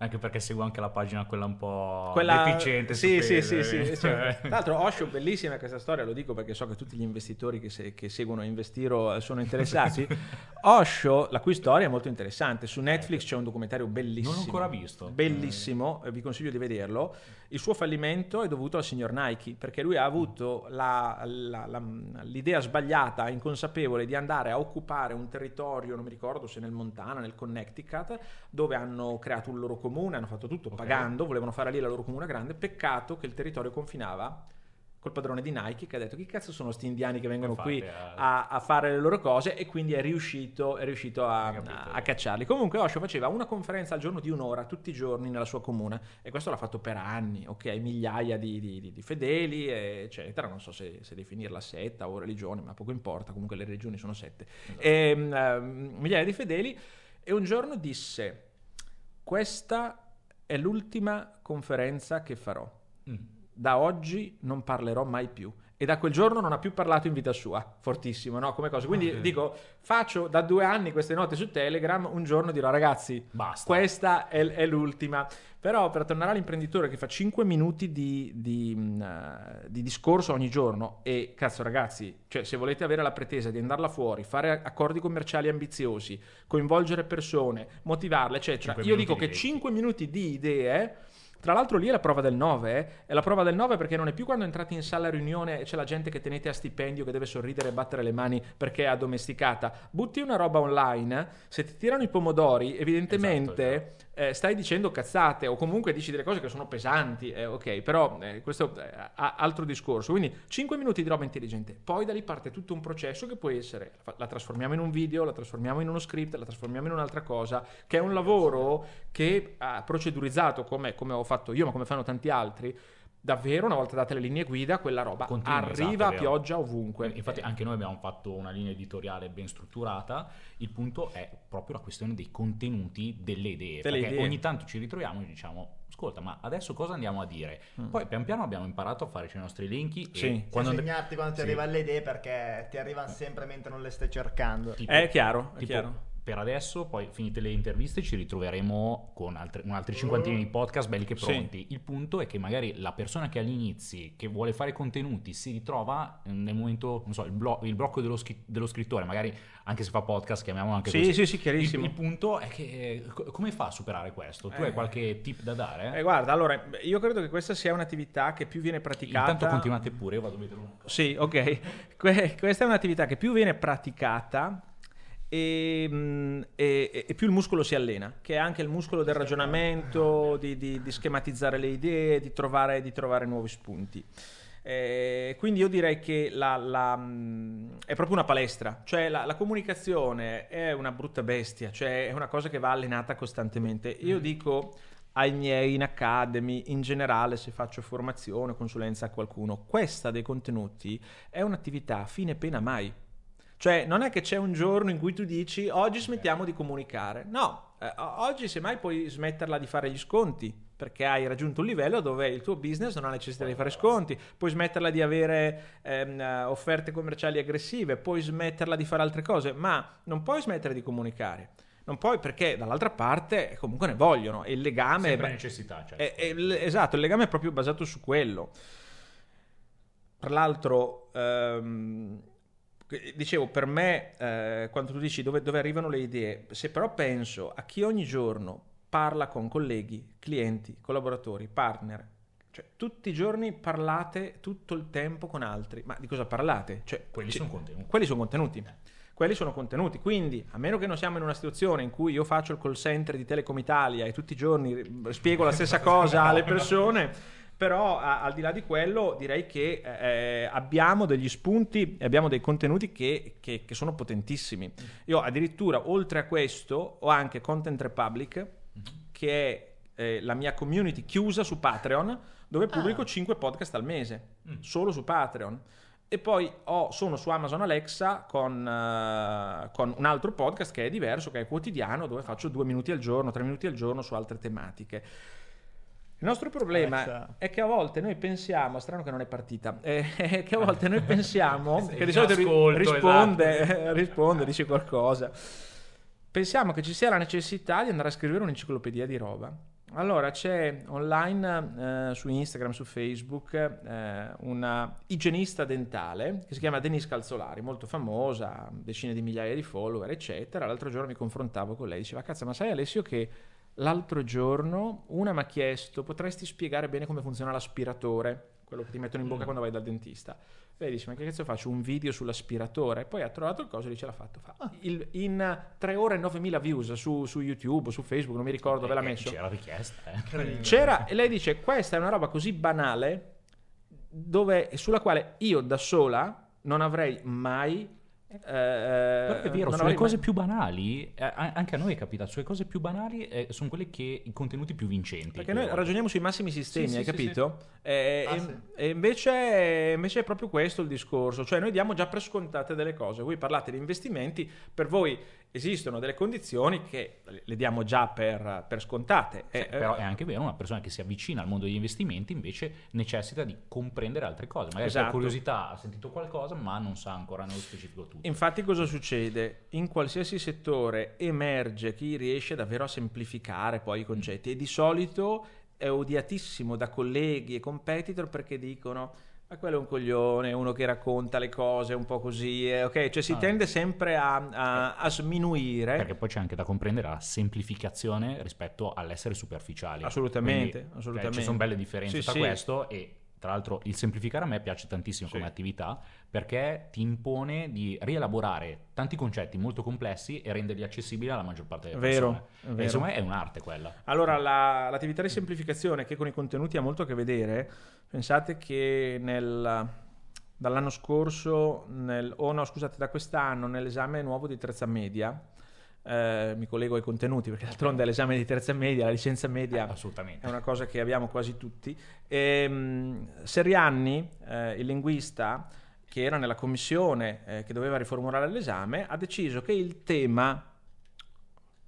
Anche perché seguo anche la pagina quella un po' Quella deficiente. sì, sì, sì, sì, eh. cioè, Tra l'altro, Osho, bellissima questa storia, lo dico perché so che tutti gli investitori che, se- che seguono Investiro eh, sono interessati. Osho, la cui storia è molto interessante. Su Netflix c'è un documentario bellissimo. Non l'ho ancora visto. Bellissimo, eh, vi consiglio di vederlo. Il suo fallimento è dovuto al signor Nike, perché lui ha avuto la- la- la- l'idea sbagliata, inconsapevole, di andare a occupare un territorio, non mi ricordo se nel Montana, nel Connecticut, dove hanno creato un loro comune, hanno fatto tutto Ok. pagando, volevano fare lì la loro comune grande. Peccato che il territorio confinava col padrone di Nike che ha detto chi cazzo sono sti indiani che vengono Infatti, qui eh. a, a fare le loro cose e quindi è riuscito, è riuscito a, a- a cacciarli. Comunque Osho faceva una conferenza al giorno di un'ora tutti i giorni nella sua comune e questo l'ha fatto per anni, ok? Migliaia di, di- di- di fedeli, eccetera. Non so se, se definirla setta o religione, ma poco importa, comunque le religioni sono sette. Ehm, ehm, migliaia di fedeli e un giorno disse questa è l'ultima conferenza che farò Mm. da oggi non parlerò mai più. E da quel giorno non ha più parlato in vita sua, fortissimo, no? Come cosa. Quindi Ok. dico, faccio da due anni queste note su Telegram, un giorno dirò ragazzi, Basta. questa è, è l'ultima. Però per tornare all'imprenditore che fa 5 minuti di, di, mh, eh, di discorso ogni giorno e cazzo ragazzi, cioè se volete avere la pretesa di andarla fuori, fare accordi commerciali ambiziosi, coinvolgere persone, motivarle, eccetera, io dico che di 5 minuti di idee tra l'altro lì è la prova del 9, eh? è la prova del 9 perché non è più quando entrate in sala riunione e c'è la gente che tenete a stipendio che deve sorridere e battere le mani perché è addomesticata. Butti una roba online, se ti tirano i pomodori, evidentemente Esatto, eh, stai dicendo cazzate o comunque dici delle cose che sono pesanti, eh, ok, però eh, questo è a- altro discorso. Quindi 5 minuti di roba intelligente, poi da lì parte tutto un processo che può essere, la trasformiamo in un video, la trasformiamo in uno script, la trasformiamo in un'altra cosa, che è un lavoro che ha procedurizzato come, come ho fatto io, ma come fanno tanti altri. Davvero, una volta date le linee guida, quella roba Continua, arriva esatto, a pioggia ovunque. Infatti anche noi abbiamo fatto una linea editoriale ben strutturata, il punto è proprio la questione dei contenuti delle idee, Delle perché idee. ogni tanto ci ritroviamo e diciamo ascolta ma adesso cosa andiamo a dire? Mm. Poi pian piano abbiamo imparato a fare i nostri elenchi Sì. e Quando Quando and- segnarti quando ti sì. arrivano le idee perché ti arrivano sempre mentre non le stai cercando. tipo- È chiaro, è tipo, chiaro. Per adesso, poi finite le interviste, ci ritroveremo con altre, un altri cinquantina di podcast belli che Sì. pronti. Il punto è che magari la persona che all'inizio, che vuole fare contenuti, si ritrova nel momento, non so, il, blo- il blocco dello, schi- dello scrittore, magari anche se fa podcast, chiamiamolo anche Sì, così. sì, sì, Il, chiarissimo. il punto è che eh, co- come fa a superare questo? Tu Eh. hai qualche tip da dare? Eh, guarda, allora, io credo che questa sia un'attività che più viene praticata. Intanto continuate pure, io vado a vedere un Sì, ok. Que- questa è un'attività che più viene praticata e, mm, e- e più il muscolo si allena, che è anche il muscolo del ragionamento, di, di- di schematizzare le idee, di trovare, di trovare nuovi spunti. Eh, quindi io direi che la- la, mm, è proprio una palestra, cioè la, la comunicazione è una brutta bestia, cioè è una cosa che va allenata costantemente. Io dico ai miei in academy, in generale se faccio formazione, consulenza a qualcuno, questa dei contenuti è un'attività a fine pena mai. Cioè, non è che c'è un giorno in cui tu dici oggi smettiamo di comunicare. No, eh, oggi semmai puoi smetterla di fare gli sconti perché hai raggiunto un livello dove il tuo business non ha necessità di fare sconti, puoi smetterla di avere ehm, eh, offerte commerciali aggressive, puoi smetterla di fare altre cose, ma non puoi smettere di comunicare. Non puoi perché dall'altra parte comunque ne vogliono e il legame sempre è- necessità. Cioè. è- è- esatto, il legame è proprio basato su quello. Tra l'altro, ehm, dicevo, per me, eh, quando tu dici dove, dove arrivano le idee, se però penso a chi ogni giorno parla con colleghi, clienti, collaboratori, partner, cioè tutti i giorni parlate tutto il tempo con altri, ma di cosa parlate? Cioè, Quelli ci- sono contenuti. quelli sono contenuti. quelli sono contenuti. Quindi, a meno che non siamo in una situazione in cui io faccio il call center di Telecom Italia e tutti i giorni spiego la stessa cosa alle persone, però a, al di là di quello direi che eh, abbiamo degli spunti e abbiamo dei contenuti che, che, che, sono potentissimi. Io addirittura, oltre a questo, ho anche Content Republic, mm-hmm. che è eh, la mia community chiusa su Patreon, dove pubblico ah. 5 podcast al mese, mm. solo su Patreon. E poi ho, sono su Amazon Alexa con, uh, con, un altro podcast che è diverso, che è quotidiano, dove faccio due minuti al giorno, tre minuti al giorno su altre tematiche. Il nostro problema Alexa. è che a volte noi pensiamo, strano che non è partita, è che a volte noi pensiamo, che di solito ascolto, risponde, esatto. risponde, dice qualcosa, pensiamo che ci sia la necessità di andare a scrivere un'enciclopedia di roba. Allora, c'è online eh, su Instagram, su Facebook, eh, una igienista dentale che si chiama Denise Calzolari, molto famosa, decine di migliaia di follower, eccetera. L'altro giorno mi confrontavo con lei, diceva, cazzo, ma sai Alessio che l'altro giorno una mi ha chiesto, potresti spiegare bene come funziona l'aspiratore, quello che ti mettono in bocca mm. quando vai dal dentista? Lei dice: Ma che cazzo faccio? Un video sull'aspiratore? Poi ha trovato il coso e dice: L'ha fatto. Fa. Ah. Il, in 3 ore e 9000 views su, su, YouTube, su Facebook, non mi ricordo, ve l'ha messo. C'era richiesta. Eh. C'era, e lei dice: Questa è una roba così banale dove, sulla quale io da sola non avrei mai eh, Però è vero, sulle cose mai... più banali, eh, anche a noi è capitato, sulle cose più banali eh, sono quelle che i contenuti più vincenti. Perché noi ragioniamo sui massimi sistemi, sì, hai sì, capito? Sì, eh, ah, e, e invece, invece, è proprio questo il discorso, cioè noi diamo già per scontate delle cose, voi parlate di investimenti, per voi esistono delle condizioni che le diamo già per, per scontate. Sì, eh, però è anche vero, una persona che si avvicina al mondo degli investimenti invece necessita di comprendere altre cose. Magari esatto. per curiosità ha sentito qualcosa, ma non sa ancora nello specifico tutto. Infatti cosa succede? In qualsiasi settore emerge chi riesce davvero a semplificare poi i concetti e di solito è odiatissimo da colleghi e competitor perché dicono ma quello è un coglione, uno che racconta le cose un po' così, eh, ok? Cioè si ah. tende sempre a, a, a, sminuire. Perché poi c'è anche da comprendere la semplificazione rispetto all'essere superficiali. Assolutamente, Quindi, assolutamente. Cioè, ci sono belle differenze sì, tra sì. questo e tra l'altro il semplificare a me piace tantissimo sì. come attività perché ti impone di rielaborare tanti concetti molto complessi e renderli accessibili alla maggior parte delle vero, persone. Vero. E insomma è un'arte quella. Allora la, l'attività di semplificazione che con i contenuti ha molto a che vedere, pensate che nel, dall'anno scorso, nel, o oh no scusate da quest'anno, nell'esame nuovo di terza media, eh, mi collego ai contenuti perché d'altronde l'esame di terza media, la licenza media eh, è una cosa che abbiamo quasi tutti. E, ehm, Serianni, eh, il linguista che era nella commissione eh, che doveva riformulare l'esame, ha deciso che il tema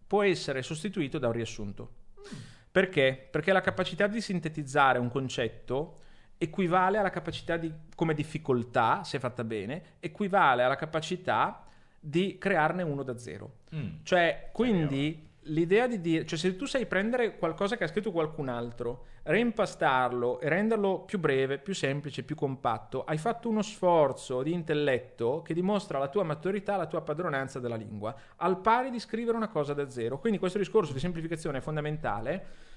può essere sostituito da un riassunto. Perché? Perché la capacità di sintetizzare un concetto equivale alla capacità di, come difficoltà, se fatta bene, equivale alla capacità di crearne uno da zero. Mm. Cioè, quindi l'idea di dire, cioè se tu sai prendere qualcosa che ha scritto qualcun altro, reimpastarlo e renderlo più breve, più semplice, più compatto, hai fatto uno sforzo di intelletto che dimostra la tua maturità, la tua padronanza della lingua, al pari di scrivere una cosa da zero. Quindi questo discorso di semplificazione è fondamentale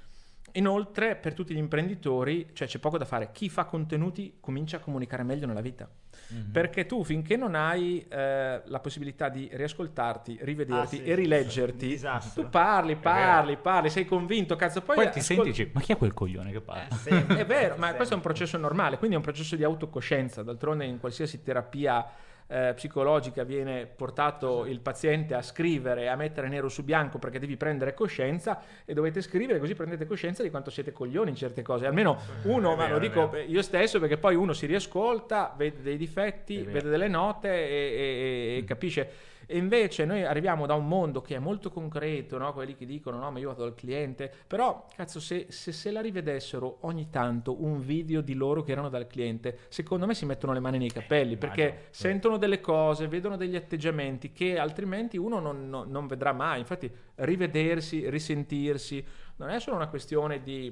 Inoltre, per tutti gli imprenditori, cioè c'è poco da fare. Chi fa contenuti comincia a comunicare meglio nella vita. Mm-hmm. Perché tu, finché non hai eh, la possibilità di riascoltarti, rivederti ah, sì, e rileggerti, tu parli, parli, parli, sei convinto, cazzo. Poi, poi ti ascol- senti, dici, ma chi è quel coglione che parla? Eh, è vero, ma questo è un processo normale, quindi è un processo di autocoscienza. D'altronde, in qualsiasi terapia eh, psicologica viene portato il paziente a scrivere, a mettere nero su bianco perché devi prendere coscienza e dovete scrivere così prendete coscienza di quanto siete coglioni in certe cose. Almeno uno, ma lo dico io stesso perché poi uno si riascolta, vede dei difetti, vede delle note e, e, e capisce e invece noi arriviamo da un mondo che è molto concreto, no? quelli che dicono no, ma io vado dal cliente, però cazzo se, se, se la rivedessero ogni tanto un video di loro che erano dal cliente, secondo me si mettono le mani nei capelli eh, perché immagino, sentono delle cose, vedono degli atteggiamenti che altrimenti uno non, non, non vedrà mai. Infatti rivedersi, risentirsi, non è solo una questione di,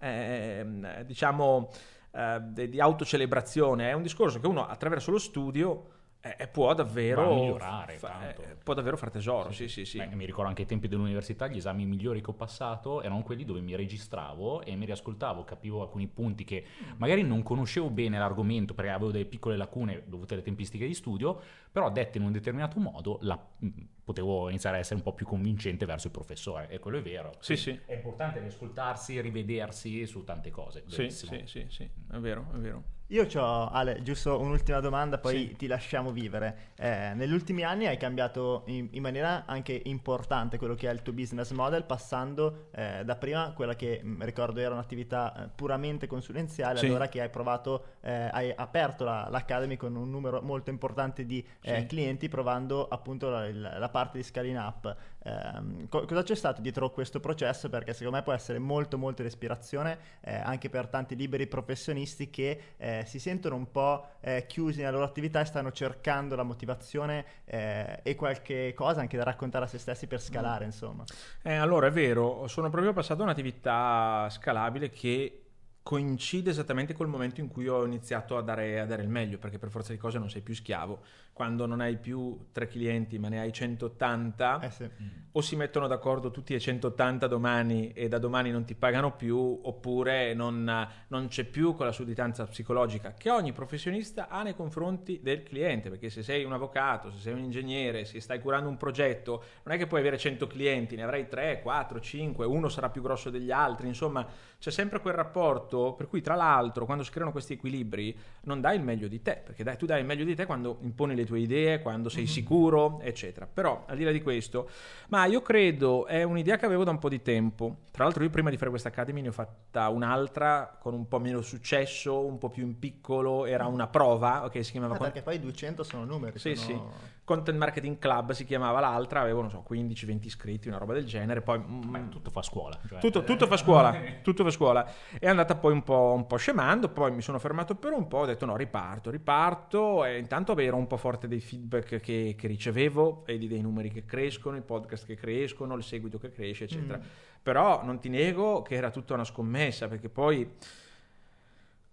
eh, diciamo, eh, di autocelebrazione, è un discorso che uno attraverso lo studio eh, può davvero fa- eh, può davvero far tesoro. Sì, sì, sì. Beh, mi ricordo anche ai tempi dell'università, gli esami migliori che ho passato erano quelli dove mi registravo e mi riascoltavo, capivo alcuni punti che magari non conoscevo bene l'argomento perché avevo delle piccole lacune dovute alle tempistiche di studio, però dette in un determinato modo la- mh, potevo iniziare a essere un po' più convincente verso il professore e quello è vero. Sì, sì. È importante riascoltarsi, rivedersi su tante cose. Sì, sì, sì, sì, è vero, è vero. Io ho, Ale, giusto un'ultima domanda, poi Sì. ti lasciamo vivere. Eh, negli ultimi anni hai cambiato in, in maniera anche importante quello che è il tuo business model, passando eh, da prima quella che mh, ricordo era un'attività eh, puramente consulenziale, Sì. allora che hai provato, eh, hai aperto la- l'Academy con un numero molto importante di eh, Sì. clienti, provando appunto la, la parte di scaling up. Ehm, co- cosa c'è stato dietro questo processo? Perché secondo me può essere molto molto di ispirazione eh, anche per tanti liberi professionisti che eh, si sentono un po' eh, chiusi nella loro attività e stanno cercando la motivazione eh, e qualche cosa anche da raccontare a se stessi per scalare, insomma. Eh, allora è vero, sono proprio passato a un'attività scalabile che coincide esattamente col momento in cui ho iniziato a dare, a dare il meglio, perché per forza di cose non sei più schiavo. Quando non hai più tre clienti ma ne hai 180, Eh sì. o si mettono d'accordo tutti e 180 domani e da domani non ti pagano più, oppure non, non c'è più quella sudditanza psicologica che ogni professionista ha nei confronti del cliente, perché se sei un avvocato, se sei un ingegnere, se stai curando un progetto, non è che puoi avere 100 clienti, ne avrai 3, 4, 5, uno sarà più grosso degli altri, insomma c'è sempre quel rapporto per cui tra l'altro quando si creano questi equilibri non dai il meglio di te, perché dai, tu dai il meglio di te quando imponi le tue idee, quando sei sicuro, eccetera. Però al di là di questo, ma io credo è un'idea che avevo da un po' di tempo. Tra l'altro io prima di fare questa Academy ne ho fatta un'altra con un po' meno successo, un po' più in piccolo, era una prova, ok, si chiamava Con- perché poi 200 sono numeri. Sì, sono- Content Marketing Club si chiamava l'altra, avevo non so 15-20 iscritti, una roba del genere, poi mm, Beh, tutto fa scuola. cioè- tutto, tutto fa scuola, tutto fa scuola. È andata poi un po', un po' scemando, poi mi sono fermato per un po', ho detto no, riparto, riparto e intanto ero un po' forte dei feedback che, che ricevevo, vedi dei numeri che crescono, i podcast che crescono, il seguito che cresce, eccetera. Mm. Però non ti nego che era tutta una scommessa, perché poi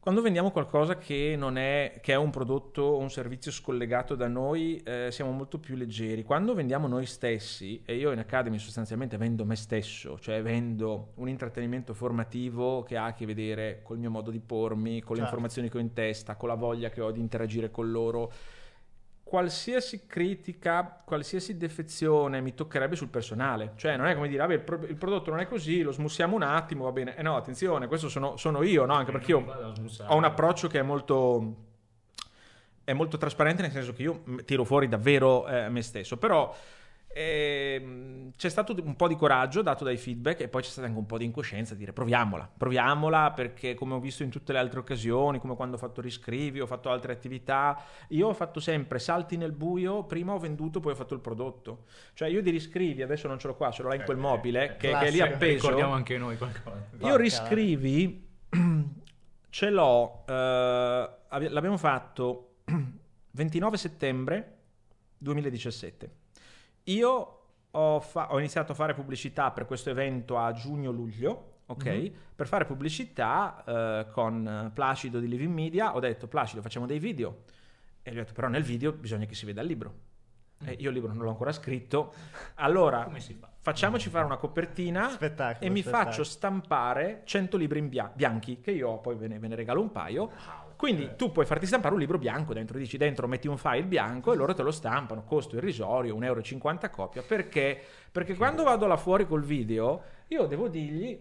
quando vendiamo qualcosa che non è, che è un prodotto o un servizio scollegato da noi, eh, siamo molto più leggeri. Quando vendiamo noi stessi, e io in Academy sostanzialmente vendo me stesso, cioè vendo un intrattenimento formativo che ha a che vedere col mio modo di pormi, con le Certo. informazioni che ho in testa, con la voglia che ho di interagire con loro. Qualsiasi critica, qualsiasi defezione mi toccherebbe sul personale, cioè non è come dire, vabbè, il, pro- il prodotto non è così, lo smussiamo un attimo, va bene. Eh no, attenzione, questo sono, sono io, no? Anche perché io ho un approccio che è molto, è molto trasparente, nel senso che io tiro fuori davvero eh, me stesso, però ehm, c'è stato un po' di coraggio dato dai feedback e poi c'è stata anche un po' di incoscienza di dire proviamola, proviamola perché come ho visto in tutte le altre occasioni, come quando ho fatto riscrivi, ho fatto altre attività, io ho fatto sempre salti nel buio, prima ho venduto, poi ho fatto il prodotto. Cioè io di riscrivi, adesso non ce l'ho qua, ce l'ho là in quel mobile, che, che è lì appeso. Ricordiamo anche noi qualcosa. Io riscrivi, ce l'ho, eh, abbi- l'abbiamo fatto 29 settembre 2017. Io ho, ho iniziato a fare pubblicità per questo evento a giugno-luglio, ok? Mhm. Per fare pubblicità eh, con Placido di Living Media, ho detto Placido facciamo dei video. E gli ho detto però nel video bisogna che si veda il libro. E io il libro non l'ho ancora scritto. Allora, fa? facciamoci fare una copertina Spettacolo, e mi spettacolo. faccio stampare 100 libri in bia- bianchi che io poi ve ne, ve ne regalo un paio. Quindi tu puoi farti stampare un libro bianco dentro, dici dentro metti un file bianco e loro te lo stampano, costo irrisorio, 1,50 euro a copia. Perché? Perché quando vado là fuori col video, io devo dirgli,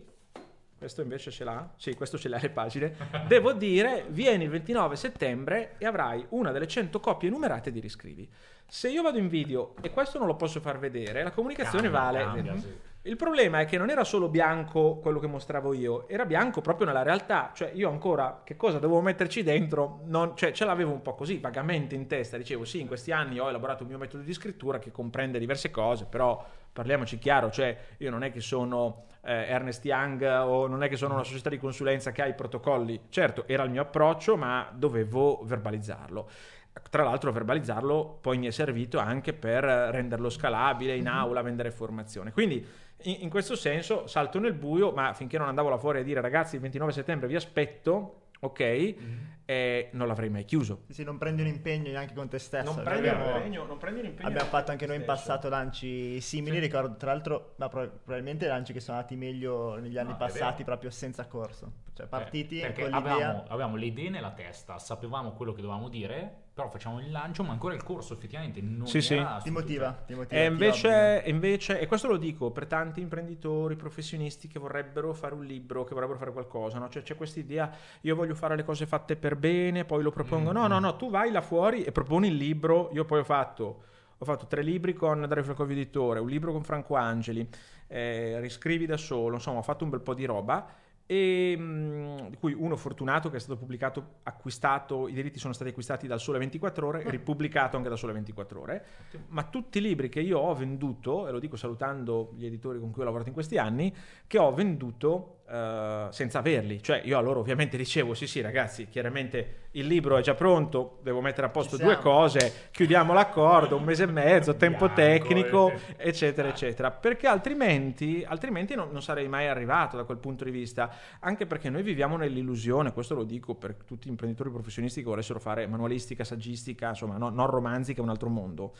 questo invece ce l'ha, sì, questo ce l'ha le pagine, devo dire vieni il 29 settembre e avrai una delle 100 copie numerate di riscrivi. Se io vado in video e questo non lo posso far vedere, la comunicazione Cambia, vale... cambia, sì. Il problema è che non era solo bianco quello che mostravo io, era bianco proprio nella realtà. Cioè, io ancora che cosa dovevo metterci dentro? Non, cioè, ce l'avevo un po' così, vagamente in testa. Dicevo, sì, in questi anni ho elaborato un mio metodo di scrittura che comprende diverse cose, però parliamoci chiaro, cioè, io non è che sono eh, Ernest Young o non è che sono una società di consulenza che ha i protocolli. Certo, era il mio approccio, ma dovevo verbalizzarlo. Tra l'altro verbalizzarlo poi mi è servito anche per renderlo scalabile in aula, vendere formazione. Quindi in, in questo senso salto nel buio, ma finché non andavo là fuori a dire ragazzi il 29 settembre vi aspetto, ok? E non l'avrei mai chiuso. Sì, non prendi un impegno neanche con te stesso. Non prendi, abbiamo, un impegno, non prendi un impegno abbiamo fatto anche noi in passato lanci simili, Sì. ricordo tra l'altro, ma pro- probabilmente lanci che sono andati meglio negli anni No, passati proprio senza corso. Cioè partiti Eh, perché con l'idea... avevamo, avevamo le idee nella testa, sapevamo quello che dovevamo dire, però facciamo il lancio, ma ancora il corso effettivamente non Sì, sì. Ti motiva, ti motiva. E invece, e invece, e questo lo dico per tanti imprenditori, professionisti che vorrebbero fare un libro, che vorrebbero fare qualcosa, no? Cioè c'è questa idea, io voglio fare le cose fatte per bene, poi lo propongo. No, no, no, tu vai là fuori e proponi il libro. Io poi ho fatto, ho fatto tre libri con Dario Falcovi Editore, un libro con Franco Angeli, eh, riscrivi da solo, insomma ho fatto un bel po' di roba. E mh, di cui uno fortunato che è stato pubblicato, acquistato, i diritti sono stati acquistati dal Sole 24 Ore e ripubblicato anche da Sole 24 Ore. Ma tutti i libri che io ho venduto, e lo dico salutando gli editori con cui ho lavorato in questi anni, che ho venduto eh, senza averli. Cioè io a loro ovviamente dicevo, sì sì ragazzi, chiaramente il libro è già pronto, devo mettere a posto due siamo." cose, chiudiamo l'accordo, un mese e mezzo, tempo Bianco, tecnico, eh. eccetera, eccetera. Perché altrimenti, altrimenti non, non sarei mai arrivato da quel punto di vista, anche perché noi viviamo nell'illusione, questo lo dico per tutti gli imprenditori professionisti che volessero fare manualistica, saggistica, insomma, no- non romanzi che è un altro mondo.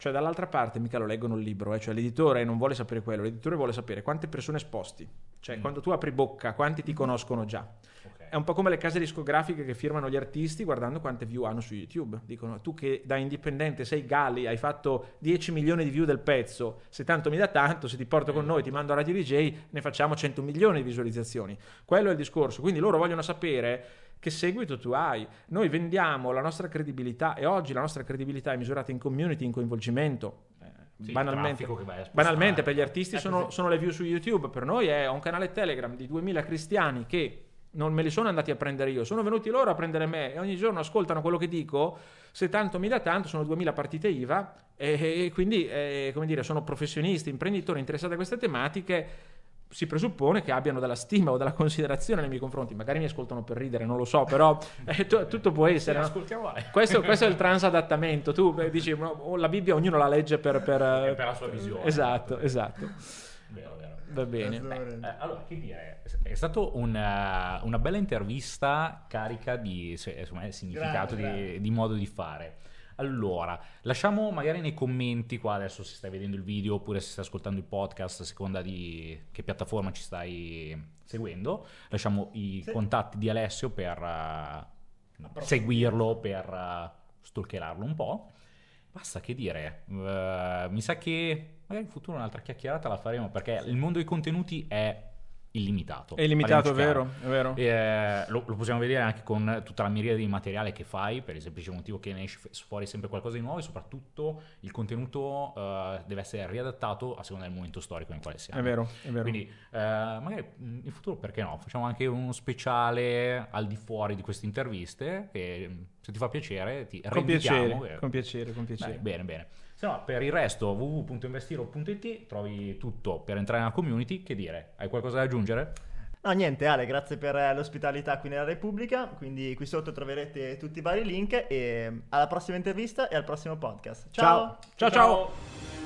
Cioè, dall'altra parte mica lo leggono il libro, eh. cioè l'editore non vuole sapere quello, l'editore vuole sapere quante persone sposti. Cioè, Mm. quando tu apri bocca, quanti ti conoscono già. Ok. È un po' come le case discografiche che firmano gli artisti guardando quante view hanno su YouTube. Dicono, tu che da indipendente sei Gali, hai fatto 10 milioni di view del pezzo, se tanto mi dà tanto, se ti porto con noi, ti mando a Radio DJ, ne facciamo 100 milioni di visualizzazioni. Quello è il discorso. Quindi loro vogliono sapere che seguito tu hai. Noi vendiamo la nostra credibilità e oggi la nostra credibilità è misurata in community, in coinvolgimento. Eh, Sì, banalmente, banalmente per gli artisti Eh, sono, sono le view su YouTube, per noi è un canale Telegram di 2000 cristiani che non me li sono andati a prendere io, sono venuti loro a prendere me e ogni giorno ascoltano quello che dico, se tanto mi dà tanto, sono 2000 partite IVA. E, e quindi eh, come dire, sono professionisti, imprenditori interessati a queste tematiche, si presuppone che abbiano della stima o della considerazione nei miei confronti, magari mi ascoltano per ridere, non lo so, però eh, tu- tutto può Se essere. ne no? Questo, questo è il transadattamento. Tu beh, dici, "Ma, oh, la Bibbia ognuno la legge per, per, Per la sua visione. Esatto, esatto. Vero, vero. Va bene. Assolutamente. Eh, allora, che dire, è stata una, una bella intervista carica di insomma, significato, di, di modo di fare. Allora, lasciamo magari nei commenti qua adesso se stai vedendo il video oppure se stai ascoltando il podcast a seconda di che piattaforma ci stai seguendo. Lasciamo i Sì. contatti di Alessio per eh, seguirlo, per uh, stalkerarlo un po'. Basta che dire, eh, mi sa che magari in futuro un'altra chiacchierata la faremo perché il mondo dei contenuti è illimitato. È limitato, è vero, è vero. Eh, lo, lo possiamo vedere anche con tutta la miriade di materiale che fai, per il semplice motivo che ne esce fuori sempre qualcosa di nuovo e soprattutto il contenuto eh, deve essere riadattato a seconda del momento storico nel quale siamo. È vero, è vero. Quindi eh, magari in futuro perché no? Facciamo anche uno speciale al di fuori di queste interviste che mh, se ti fa piacere ti con piacere, eh. con piacere, con Beh, piacere. bene, bene. Se no, per il resto www.investiro.it trovi tutto per entrare nella community. Che dire? Hai qualcosa da aggiungere? No, niente, Ale, grazie per eh, l'ospitalità qui nella Repubblica. Quindi qui sotto troverete tutti i vari link e alla prossima intervista e al prossimo podcast. Ciao, ciao. ciao.